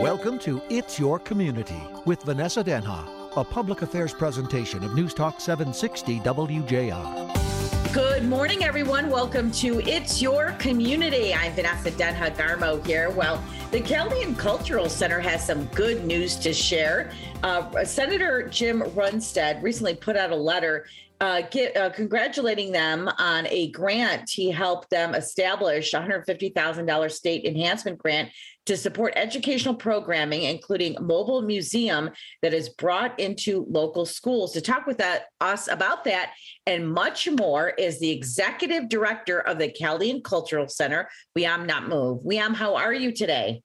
Welcome to It's Your Community with Vanessa Denha, a public affairs presentation of News Talk 760 WJR. Good morning, everyone. Welcome to It's Your Community. I'm Vanessa Denha Garmo here. Well, the Chaldean Cultural Center has some good news to share. Uh, Senator Jim Runestad recently put out a letter uh, get, uh, congratulating them on a grant. He helped them establish $150,000 state enhancement grant to support educational programming, including mobile museum that is brought into local schools. To talk with that, us about that and much more is the executive director of the Chaldean Cultural Center, Wiam Namou. Wiam, how are you today?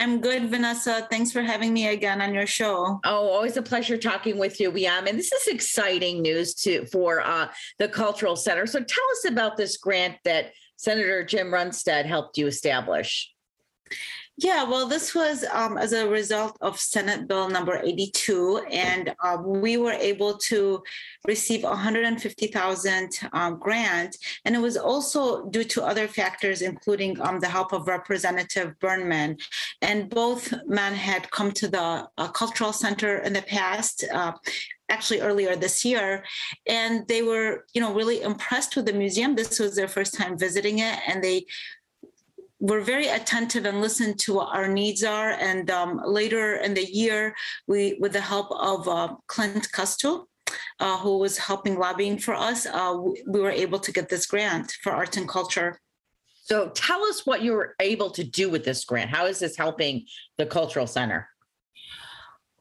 I'm good, Vanessa. Thanks for having me again on your show. Oh, always a pleasure talking with you, Wiam. And this is exciting news to for uh, the Cultural Center. So tell us about this grant that Senator Jim Runestad helped you establish. Yeah, well, this was um, as a result of Senate Bill number 82, and um, we were able to receive 150,000 um, grant, and it was also due to other factors, including um, the help of Representative Berman, and both men had come to the uh, cultural center in the past. Uh, actually earlier this year. And they were you know really impressed with the museum. This was their first time visiting it and they we're very attentive and listen to what our needs are. And um, later in the year, we, with the help of uh, Clint Custo, uh, who was helping lobbying for us, uh, we were able to get this grant for arts and culture. So tell us what you were able to do with this grant. How is this helping the Cultural Center?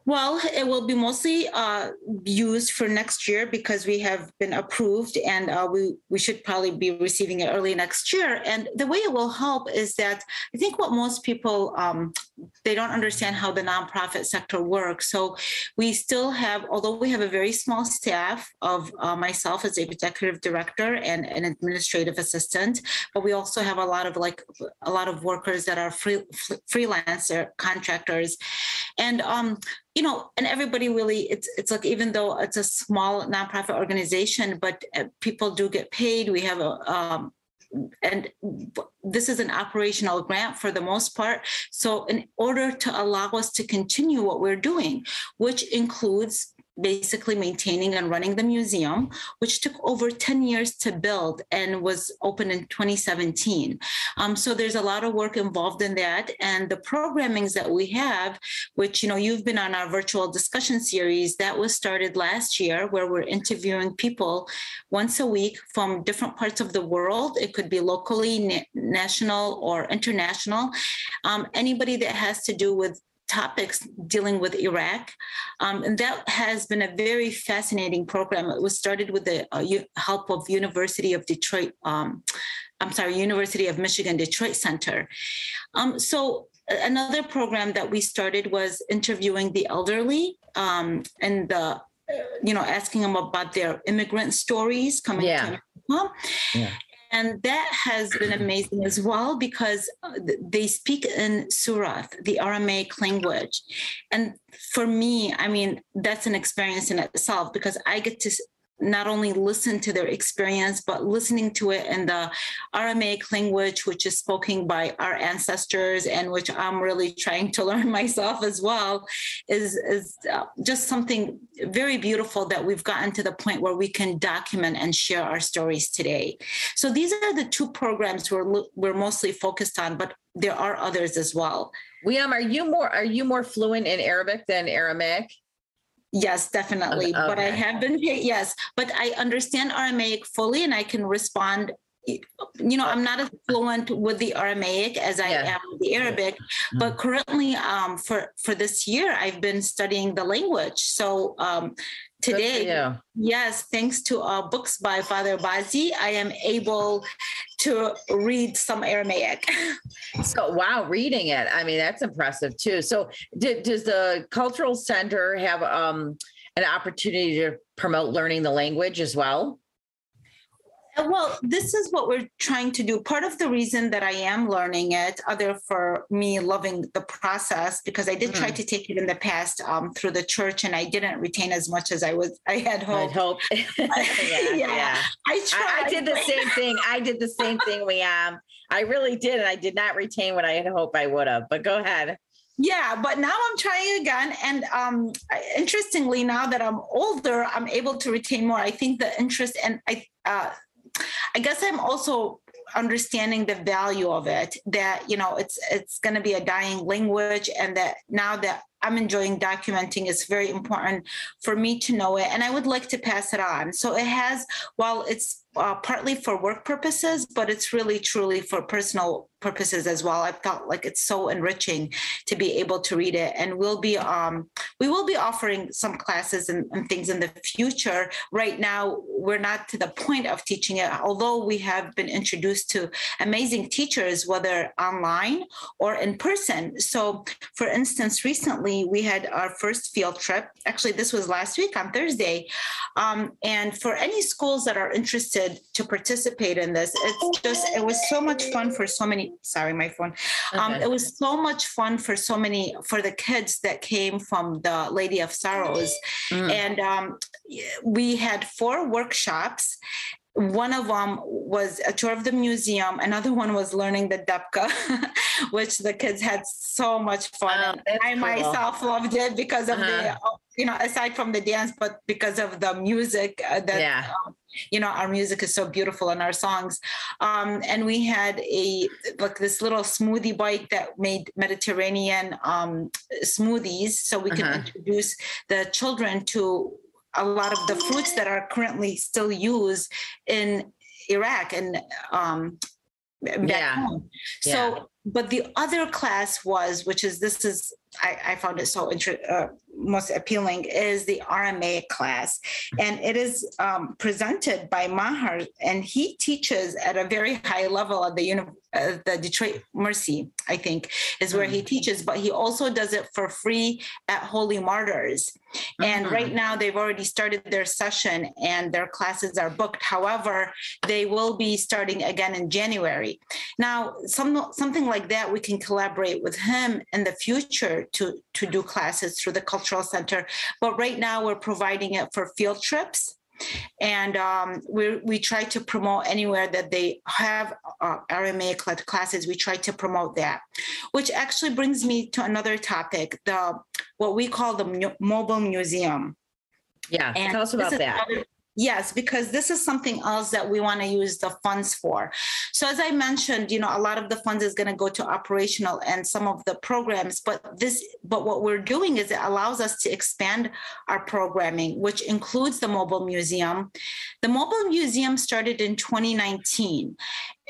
Well, it will be mostly uh, used for next year because we have been approved, and uh, we we should probably be receiving it early next year. And the way it will help is that I think what most people um, they don't understand how the nonprofit sector works. So we still have, although we have a very small staff of uh, myself as executive director and an administrative assistant, but we also have a lot of like a lot of workers that are free, freelancer contractors, and um, you know, and everybody really, it's it's like even though it's a small nonprofit organization, but uh, people do get paid. We have a um, and this is an operational grant for the most part. So, in order to allow us to continue what we're doing, which includes basically maintaining and running the museum, which took over 10 years to build and was opened in 2017. Um, so there's a lot of work involved in that. And the programmings that we have, which, you know, you've been on our virtual discussion series, that was started last year, where we're interviewing people once a week from different parts of the world. It could be locally, na- national, or international. Um, anybody that has to do with topics dealing with Iraq. Um, and that has been a very fascinating program. It was started with the uh, help of University of Detroit, um, I'm sorry, University of Michigan Detroit Center. Um, so another program that we started was interviewing the elderly um, and the you know asking them about their immigrant stories coming yeah. to America. Yeah. And that has been amazing as well because uh, they speak in Surath, the Aramaic language. And for me, I mean, that's an experience in itself because I get to not only listen to their experience, but listening to it in the Aramaic language, which is spoken by our ancestors and which I'm really trying to learn myself as well, is, is uh, just something very beautiful that we've gotten to the point where we can document and share our stories today. So these are the two programs we're, we're mostly focused on, but there are others as well. Wiam, are you more are you more fluent in Arabic than Aramaic? Yes, definitely. Okay. But I have been yes, but I understand Aramaic fully and I can respond you know i'm not as fluent with the aramaic as i yeah. am with the arabic yeah. but currently um, for for this year i've been studying the language so um, today. yes thanks to uh, books by father bazzi i am able to read some aramaic. So wow reading it. I mean that's impressive too. So did, does the cultural center have um, an opportunity to promote learning the language as well well, this is what we're trying to do. Part of the reason that I am learning it, other for me loving the process, because I did mm. try to take it in the past um, through the church, and I didn't retain as much as I was. I had hoped. Hope. yeah, yeah, yeah, I tried. I, I, did the same thing. I did the same thing. We um, I really did, and I did not retain what I had hoped I would have. But go ahead. Yeah, but now I'm trying again. And um, interestingly, now that I'm older, I'm able to retain more. I think the interest and I, uh, I guess I'm also understanding the value of it that you know it's it's going to be a dying language and that now that I'm enjoying documenting. It's very important for me to know it, and I would like to pass it on. So it has, while it's uh, partly for work purposes, but it's really truly for personal purposes as well. I felt like it's so enriching to be able to read it, and we'll be um, we will be offering some classes and, and, things in the future. Right now, we're not to the point of teaching it, although we have been introduced to amazing teachers, whether online or in person. So, for instance, recently we had our first field trip. Actually, this was last week on Thursday, um, and for any schools that are interested to participate in this. It's just it was so much fun for so many. Sorry, my phone. Um, It was so much fun for so many for the kids that came from the Lady of Sorrows, mm. and um, we had four workshops, one of them was a tour of the museum another one was learning the debka which the kids had so much fun oh, i cool. myself loved it because of uh-huh. the you know aside from the dance but because of the music uh, that yeah. um, you know our music is so beautiful and our songs um, and we had a like this little smoothie bike that made mediterranean um, smoothies so we uh-huh. could introduce the children to a lot of the fruits that are currently still used in iraq and um, back yeah. home so yeah. but the other class was which is this is I, I found it so interesting, uh, most appealing is the RMA class. And it is um, presented by Mahar, and he teaches at a very high level at the, uni- uh, the Detroit Mercy, I think, is where mm-hmm. he teaches, but he also does it for free at Holy Martyrs. And mm-hmm. right now, they've already started their session and their classes are booked. However, they will be starting again in January. Now, some, something like that, we can collaborate with him in the future to, to do classes through the Cultural Center. But right now, we're providing it for field trips and um, we we try to promote anywhere that they have uh, Aramaic classes. We try to promote that, which actually brings me to another topic: the what we call the mobile museum. Yeah, and tell us about that. Another, Yes, because this is something else that we want to use the funds for. So as I mentioned, you know, a lot of the funds is going to go to operational and some of the programs, but this but what we're doing is it allows us to expand our programming, which includes the mobile museum. The mobile museum started in 2019.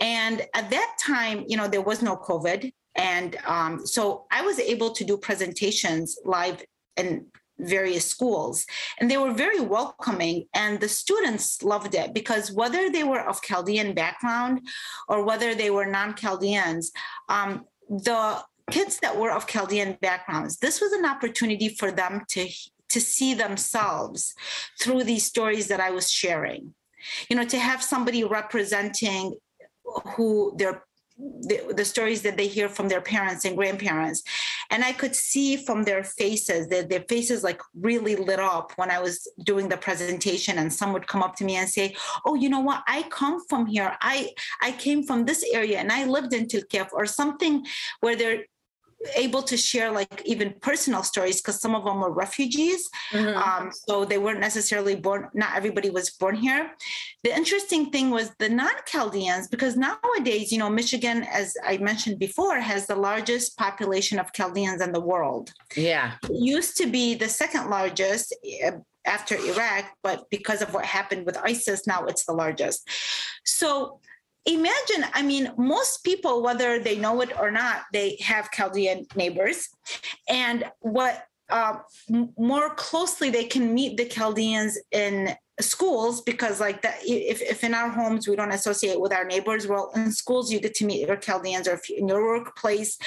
And at that time, you know, there was no COVID. And um, so I was able to do presentations live and various schools. And they were very welcoming and the students loved it because whether they were of chaldean background or whether they were non-chaldeans um, the kids that were of chaldean backgrounds this was an opportunity for them to to see themselves through these stories that i was sharing. You know to have somebody representing who their the, the, stories that they hear from their parents and grandparents. And i could see from their faces that their faces like really lit up when i was doing the presentation and some would come up to me and say oh you know what? I come from here. I i came from this area and i lived in Tilkef or something where they're able to share like even personal stories because some of them were refugees. Mm-hmm. um, so they weren't necessarily born not everybody was born here. The interesting thing was the non-chaldeans because nowadays you know michigan as i mentioned before has the largest population of chaldeans in the world. Yeah. It used to be the second largest eh, after iraq but because of what happened with isis now it's the largest. So imagine i mean most people whether they know it or not they have chaldean neighbors. And what uh, more closely they can meet the chaldeans in schools because like that if, if in our homes we don't associate with our neighbors well in schools you get to meet your chaldeans or in your workplace.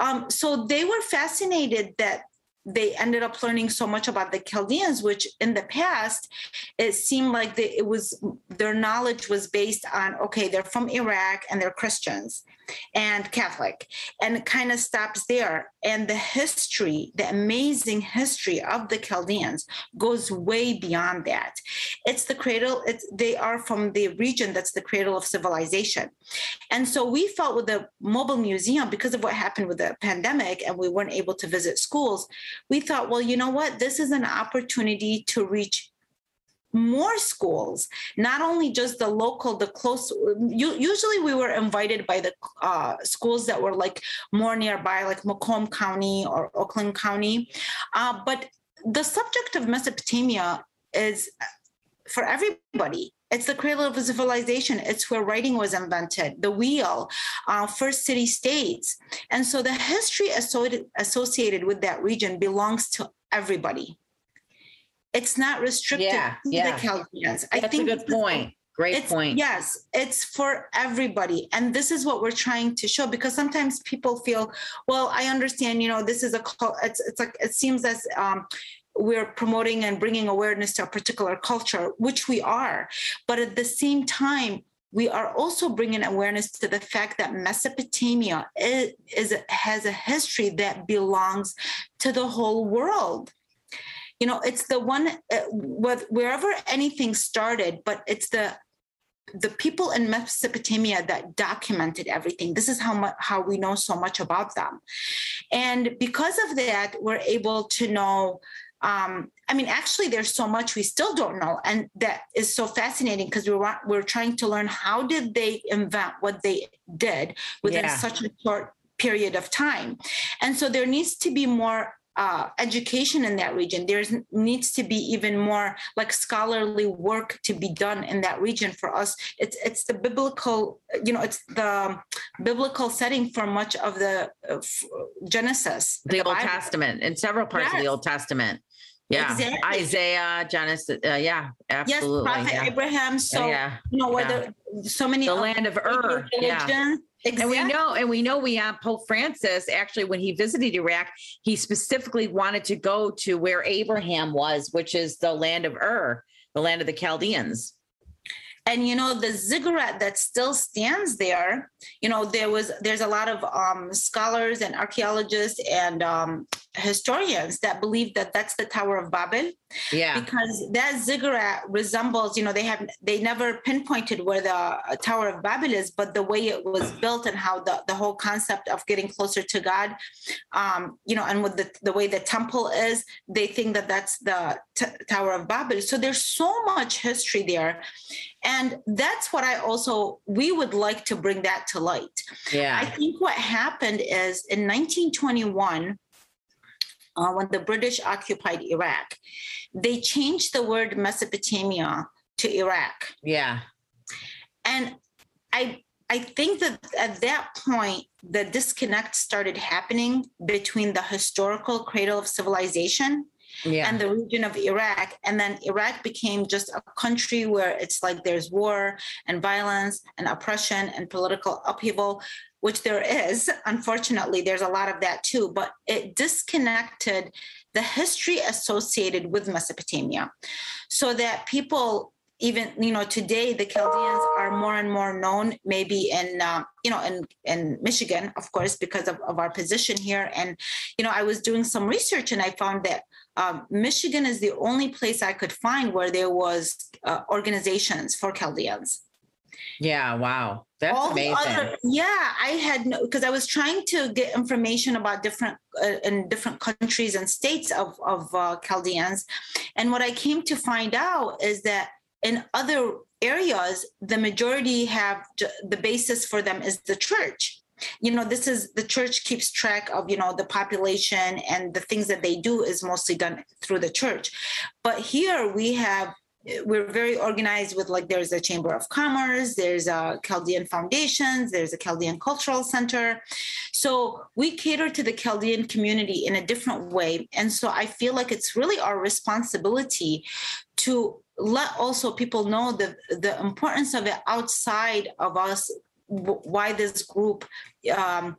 Um, so they were fascinated that they ended up learning so much about the Chaldeans, which in the past it seemed like they, it was their knowledge was based on okay, they're from Iraq and they're Christians. and Catholic, and it kind of stops there. And the history, the amazing history of the Chaldeans goes way beyond that. It's the cradle, it's, they are from the region that's the cradle of civilization. And so we felt with the mobile museum, because of what happened with the pandemic and we weren't able to visit schools, we thought, well, you know what? This is an opportunity to reach more schools, not only just the local, the close. usually, we were invited by the uh, schools that were like more nearby, like Macomb County or Oakland County. Uh, but the subject of Mesopotamia is for everybody. It's the cradle of civilization. It's where writing was invented, the wheel, uh, first city states. And so the history associated with that region belongs to everybody. It's not restricted yeah, to yeah. the Chaldeans. I think a good point. Great it's, point. Yes, it's for everybody. And this is what we're trying to show because sometimes people feel, well, I understand, you know, this is a, it's, it's like, it seems as, um, we're promoting and bringing awareness to a particular culture, which we are. But at the same time, we are also bringing awareness to the fact that Mesopotamia is, is has a history that belongs to the whole world you know it's the one uh, wherever anything started but it's the the people in Mesopotamia that documented everything. This is how much how we know so much about them, and because of that, we're able to know. Um, I mean, actually, there's so much we still don't know, and that is so fascinating because we're we're trying to learn how did they invent what they did within yeah. such a short period of time, and so there needs to be more uh, education in that region. There needs to be even more like scholarly work to be done in that region for us. It's it's the biblical, you know, it's the biblical setting for much of the uh, Genesis, the, the Old Bible. Testament, in several parts yes. of the Old Testament. Yeah, exactly. Isaiah, Genesis. Uh, yeah, absolutely. Yes, Prophet yeah. Abraham. So yeah. you know where yeah. the so many the land of Ur. Yeah. Exactly. And we know, and we know we have Pope Francis actually when he visited Iraq, he specifically wanted to go to where Abraham was, which is the land of Ur, the land of the Chaldeans and you know the ziggurat that still stands there you know there was there's a lot of um, scholars and archaeologists and um, historians that believe that that's the tower of babel. Yeah. Because that ziggurat resembles you know they have they never pinpointed where the uh, tower of babel is but the way it was built and how the, the whole concept of getting closer to god um, you know and with the, the way the temple is they think that that's the t- tower of babel. So there's so much history there and that's what i also we would like to bring that to light. Yeah. I think what happened is in 1921 uh, when the british occupied iraq they changed the word mesopotamia to iraq. Yeah. And i I think that at that point, the disconnect started happening between the historical cradle of civilization yeah. and the region of Iraq. And then Iraq became just a country where it's like there's war and violence and oppression and political upheaval, which there is. Unfortunately, there's a lot of that too, but it disconnected the history associated with Mesopotamia so that people even you know today the chaldeans are more and more known maybe in uh, you know in in michigan of course because of, of our position here and you know i was doing some research and i found that um, Michigan is the only place I could find where there was uh, organizations for Chaldeans. Yeah, wow. That's All amazing. Other, yeah, I had no because I was trying to get information about different uh, in different countries and states of of uh, Chaldeans, and what I came to find out is that in other areas, the majority have the basis for them is the church. You know this is the church keeps track of you know the population and the things that they do is mostly done through the church. But here we have we're very organized with like there's a chamber of commerce there's a chaldean foundations there's a chaldean cultural center. So we cater to the chaldean community in a different way. And so i feel like it's really our responsibility to let also people know the the importance of it outside of us why this group um,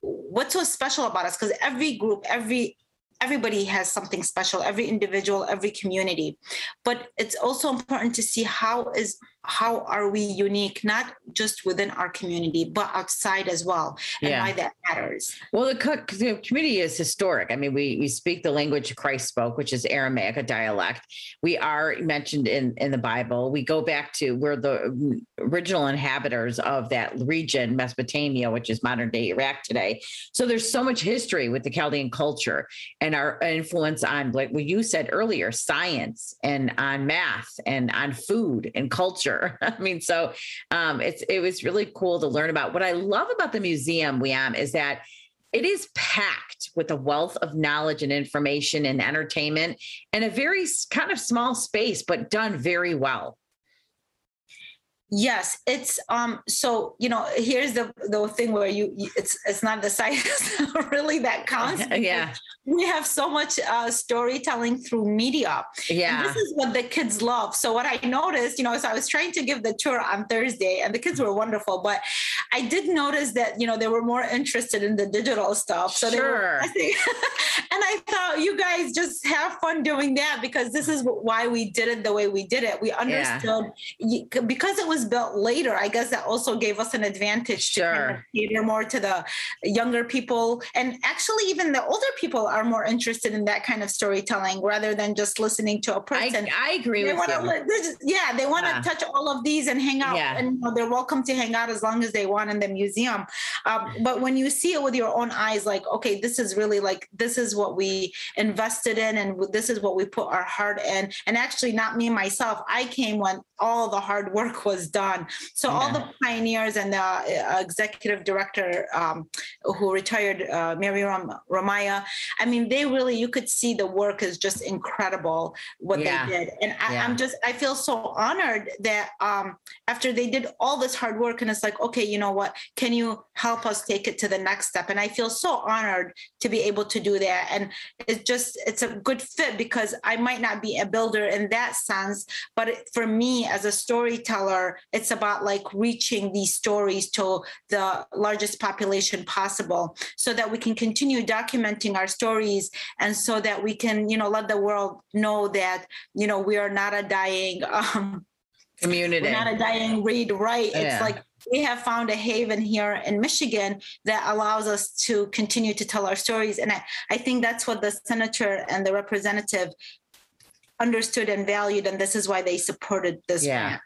what's so special about us? Because every group every everybody has something special every individual every community. But it's also important to see how is how are we unique not just within our community but outside as well and yeah. why that matters. Well the, community is historic. I mean we we speak the language christ spoke which is aramaic a dialect. We are mentioned in in the bible. We go back to we're the original inhabitants of that region mesopotamia which is modern day iraq today. So there's so much history with the chaldean culture and our influence on like what you said earlier science and on math and on food and culture. I mean, so um, it's it was really cool to learn about. What I love about the museum, Wiam, is that it is packed with a wealth of knowledge and information and entertainment in a very kind of small space, but done very well. Yes, it's um so you know here's the the thing where you it's it's not the size really that counts. Yeah. We have so much uh, storytelling through media. Yeah. And this is what the kids love. So what I noticed, you know, so I was trying to give the tour on Thursday and the kids were wonderful, but I did notice that, you know, they were more interested in the digital stuff. So sure. they were and I thought you guys just have fun doing that because this is why we did it the way we did it. We understood yeah. because it was was built later, I guess that also gave us an advantage sure. to kind of cater more to the younger people. And actually, even the older people are more interested in that kind of storytelling rather than just listening to a person. I, I agree they with you. yeah, they want to yeah. touch all of these and hang out. Yeah. And you know, they're welcome to hang out as long as they want in the museum. Um, but when you see it with your own eyes, like, okay, this is really like, this is what we invested in and this is what we put our heart in. And actually, not me myself, I came when all the hard work was done. So yeah. all the pioneers and the uh, executive director um, who retired, uh, Mary Ram- Ramaya, I mean, they really, you could see the work is just incredible what yeah. they did. And I, am just, I feel so honored that um, after they did all this hard work and it's like, okay, you know what, can you help us take it to the next step? And I feel so honored to be able to do that. And it's just, it's a good fit because I might not be a builder in that sense, but for me as a storyteller, it's about like reaching these stories to the largest population possible so that we can continue documenting our stories and so that we can you know let the world know that you know we are not a dying um, community we're not a dying read write yeah. it's like we have found a haven here in Michigan that allows us to continue to tell our stories. And I, I think that's what the senator and the representative understood and valued and this is why they supported this yeah.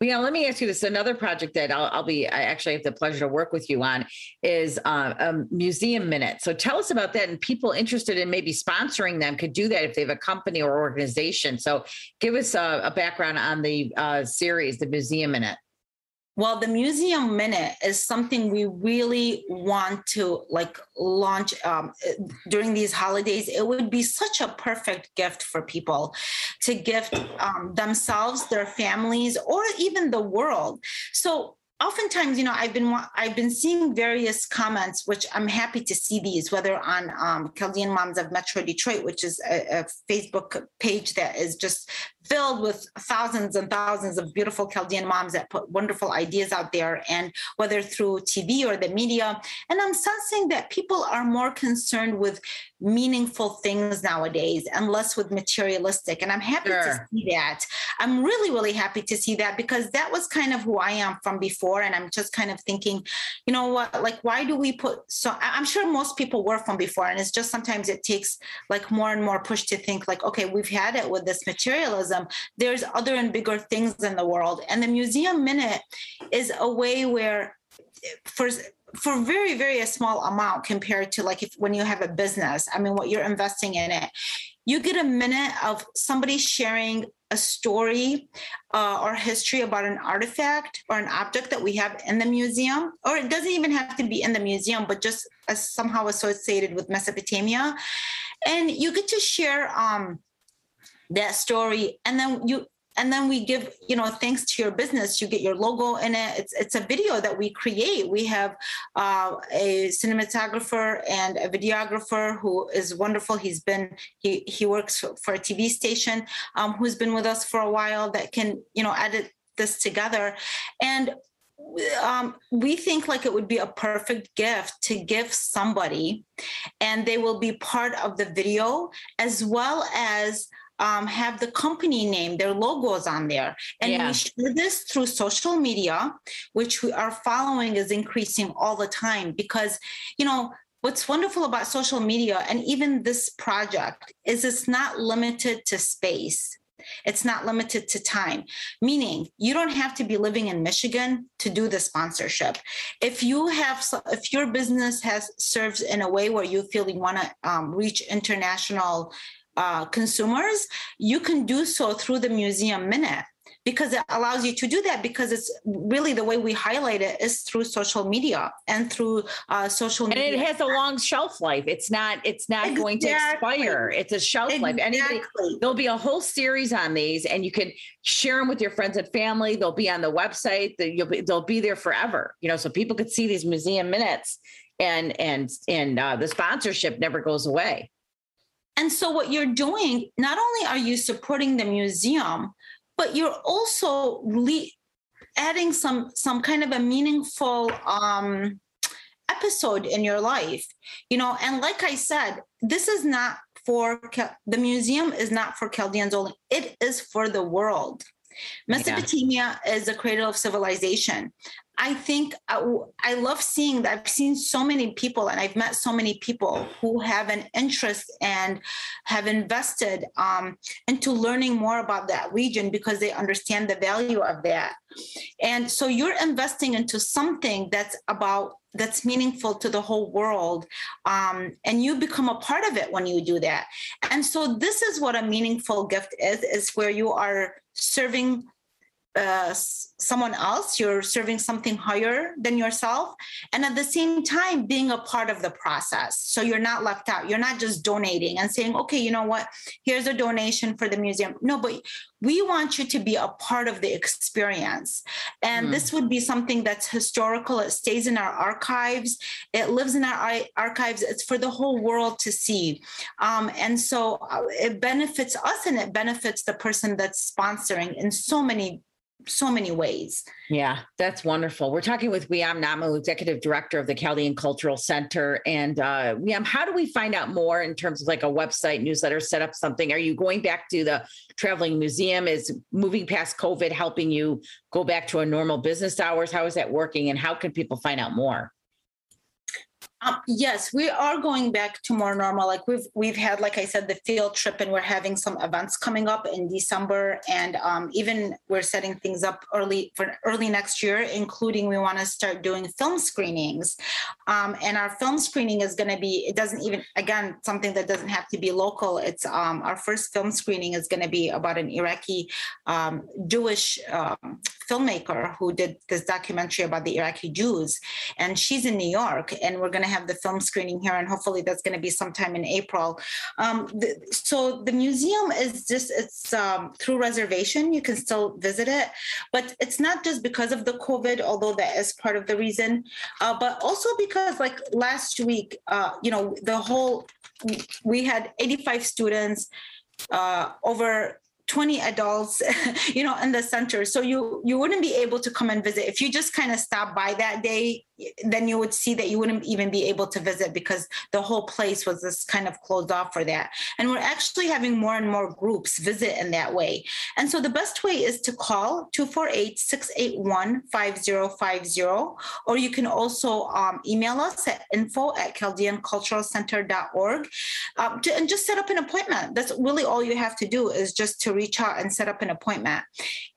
well yeah let me ask you this. Another project that i'll, I'll be i actually have the pleasure to work with you on is uh, a museum minute. So tell us about that and people interested in maybe sponsoring them could do that if they have a company or organization. So give us a, a background on the uh, series the museum minute well, the Museum Minute is something we really want to like launch um, during these holidays. It would be such a perfect gift for people to gift um, themselves, their families, or even the world. So oftentimes you know i've been i've been seeing various comments which i'm happy to see these whether on um, chaldean moms of metro detroit which is a, a, facebook page that is just filled with thousands and thousands of beautiful Chaldean moms that put wonderful ideas out there, and whether through TV or the media. And I'm sensing that people are more concerned with meaningful things nowadays and less with materialistic. And I'm happy sure. to see that. I'm really, really happy to see that because that was kind of who I am from before. And I'm just kind of thinking, you know what, like, why do we put so I'm sure most people were from before. And it's just sometimes it takes like more and more push to think, like, okay, we've had it with this materialism there's other and bigger things in the world. And the Museum Minute is a way where for for very very small amount compared to like if when you have a business i mean what you're investing in it. You get a minute of somebody sharing a story uh, or history about an artifact or an object that we have in the museum. Or it doesn't even have to be in the museum but just somehow associated with mesopotamia. And you get to share um, that story. And then you and then we give you know thanks to your business. You get your logo in it. It's it's a video that we create. We have uh, a cinematographer and a videographer who is wonderful. He's been he he works for a tv station um, who's been with us for a while that can you know edit this together. And um, we think like it would be a perfect gift to give somebody and they will be part of the video as well as um, have the company name, their logos on there. And yeah. we share this through social media, which we are following is increasing all the time because, you know, what's wonderful about social media and even this project is it's not limited to space it's not limited to time, meaning you don't have to be living in Michigan to do the sponsorship. If you have, if your business has serves in a way where you feel you want to um, reach international uh, consumers, you can do so through the Museum Minute because it allows you to do that because it's really the way we highlight it is through social media and through uh, social media. And it has a long shelf life. It's not it's not exactly. going to expire. It's a shelf exactly. life. Anybody, there'll be a whole series on these and you can share them with your friends and family. They'll be on the website. You'll be, they'll be there forever. You know, so people could see these museum minutes and and and uh, the sponsorship never goes away. And so, what you're doing, not only are you supporting the museum, but you're also le- adding some some kind of a meaningful um, episode in your life you know? And like i said this is not for the museum is not for chaldeans only. It is for the world. Mesopotamia yeah. is the cradle of civilization I think I, uh, I, love seeing that. I've seen so many people and I've met so many people who have an interest and have invested um, into learning more about that region because they understand the value of that. And so you're investing into something that's about that's meaningful to the whole world um, and you become a part of it when you do that and so this is what a meaningful gift is is where you are serving uh, someone else, you're serving something higher than yourself, and at the same time being a part of the process. So you're not left out. You're not just donating and saying, okay, you know what, here's a donation for the museum. No, but we want you to be a part of the experience. And mm. this would be something that's historical. It stays in our archives, it lives in our archives. It's for the whole world to see. Um, and so uh, it benefits us and it benefits the person that's sponsoring in so many so many ways. Yeah, that's wonderful. We're talking with Wiam Namou, Executive Director of the Chaldean Cultural Center. And uh, Wiam, how do we find out more in terms of like a website, newsletter, set up something? Are you going back to the traveling museum? Is moving past COVID helping you go back to a normal business hours? How is that working? And how can people find out more? Um, yes, we are going back to more normal. Like we've we've had, like I said, the field trip, and we're having some events coming up in December, and um, even we're setting things up early for early next year, including we want to start doing film screenings. Um, and our film screening is going to be. It doesn't even again something that doesn't have to be local. It's um, our first film screening is going to be about an Iraqi um, Jewish um, filmmaker who did this documentary about the Iraqi Jews, and she's in New York, and we're going to have the film screening here, and hopefully that's going to be sometime in April. Um, the, so the museum is just it's um, through reservation. You can still visit it, but it's not just because of the COVID, although that is part of the reason, uh, but also because like last week, uh, you know, the whole we had 85 students uh, over 20 adults you know in the center so you you wouldn't be able to come and visit if you just kind of stop by that day then you would see that you wouldn't even be able to visit because the whole place was just kind of closed off for that. And we're actually having more and more groups visit in that way. And so the best way is to call 248 681 5050, or you can also um, email us at info at chaldeanculturalcenter.org um, to, and just set up an appointment. That's really all you have to do is just to reach out and set up an appointment.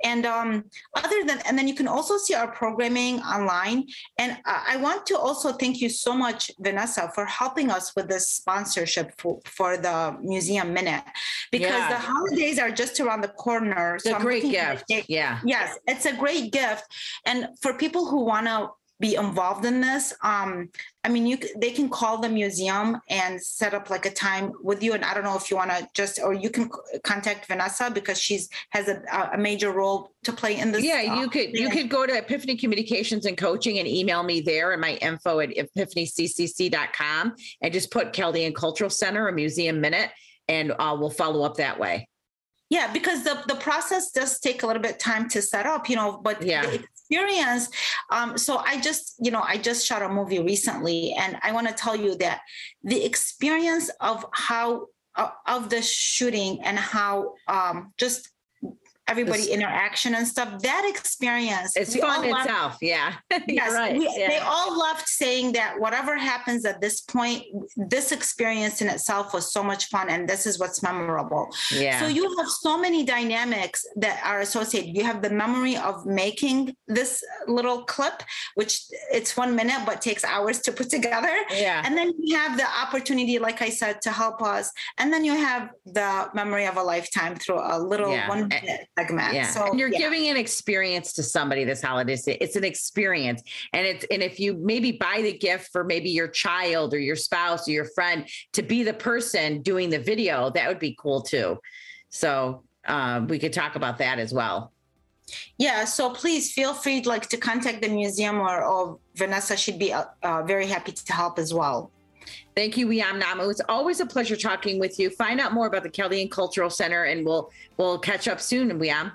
And um, other than, and then you can also see our programming online. And I want to also thank you so much, Vanessa, for helping us with this sponsorship for, for the Museum Minute because yeah. the holidays are just around the corner. It's so a great gift. yeah. Yes, it's a great gift. And for people who want to be involved in this. Um i mean you they can call the museum and set up like a time with you and i don't know if you want to just or you can contact vanessa because she's has a, a major role to play in this yeah you could you could go to epiphany communications and coaching and email me there and my info at epiphanyccc.com and just put chaldean cultural center or museum minute and uh, we'll follow up that way. Yeah because the, the process does take a little bit time to set up you know but yeah experience. Um, so I just, you know, I just shot a movie recently, and I want to tell you that the experience of how of the shooting and how um, just everybody interaction and stuff. That experience, it's fun itself. Yeah, yes, right. We, yeah. they all loved saying that whatever happens at this point, this experience in itself was so much fun, and this is what's memorable. Yeah. So you have so many dynamics that are associated. You have the memory of making this little clip, which it's one minute but takes hours to put together. Yeah. And then you have the opportunity, like I said, to help us, and then you have the memory of a lifetime through a little Yeah. one minute segment. Yeah. So and you're yeah. giving an experience to somebody this holiday. It's an experience. And it's and if you maybe buy the gift for maybe your child or your spouse or your friend to be the person doing the video, that would be cool too. So um, we could talk about that as well. Yeah, so please feel free like to contact the museum or, or Vanessa should be uh, uh, very happy to help as well. Thank you, Wiam Namou. It's always a pleasure talking with you. Find out more about the Chaldean Cultural Center and we'll we'll catch up soon, Wiam.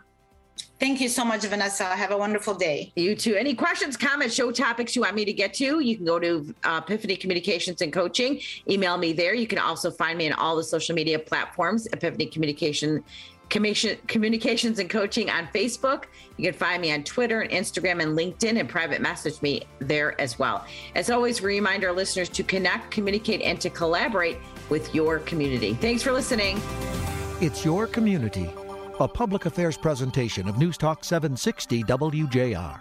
Thank you so much, Vanessa. Have a wonderful day. You too. Any questions, comments, show topics you want me to get to? You can go to uh, Epiphany Communications and Coaching. Email me there. You can also find me on all the social media platforms, Epiphany Communication. Communications and coaching on Facebook. You can find me on Twitter and Instagram and LinkedIn and private message me there as well. As always, we remind our listeners to connect, communicate, and to collaborate with your community. Thanks for listening. It's Your Community, a public affairs presentation of News Talk 760 WJR.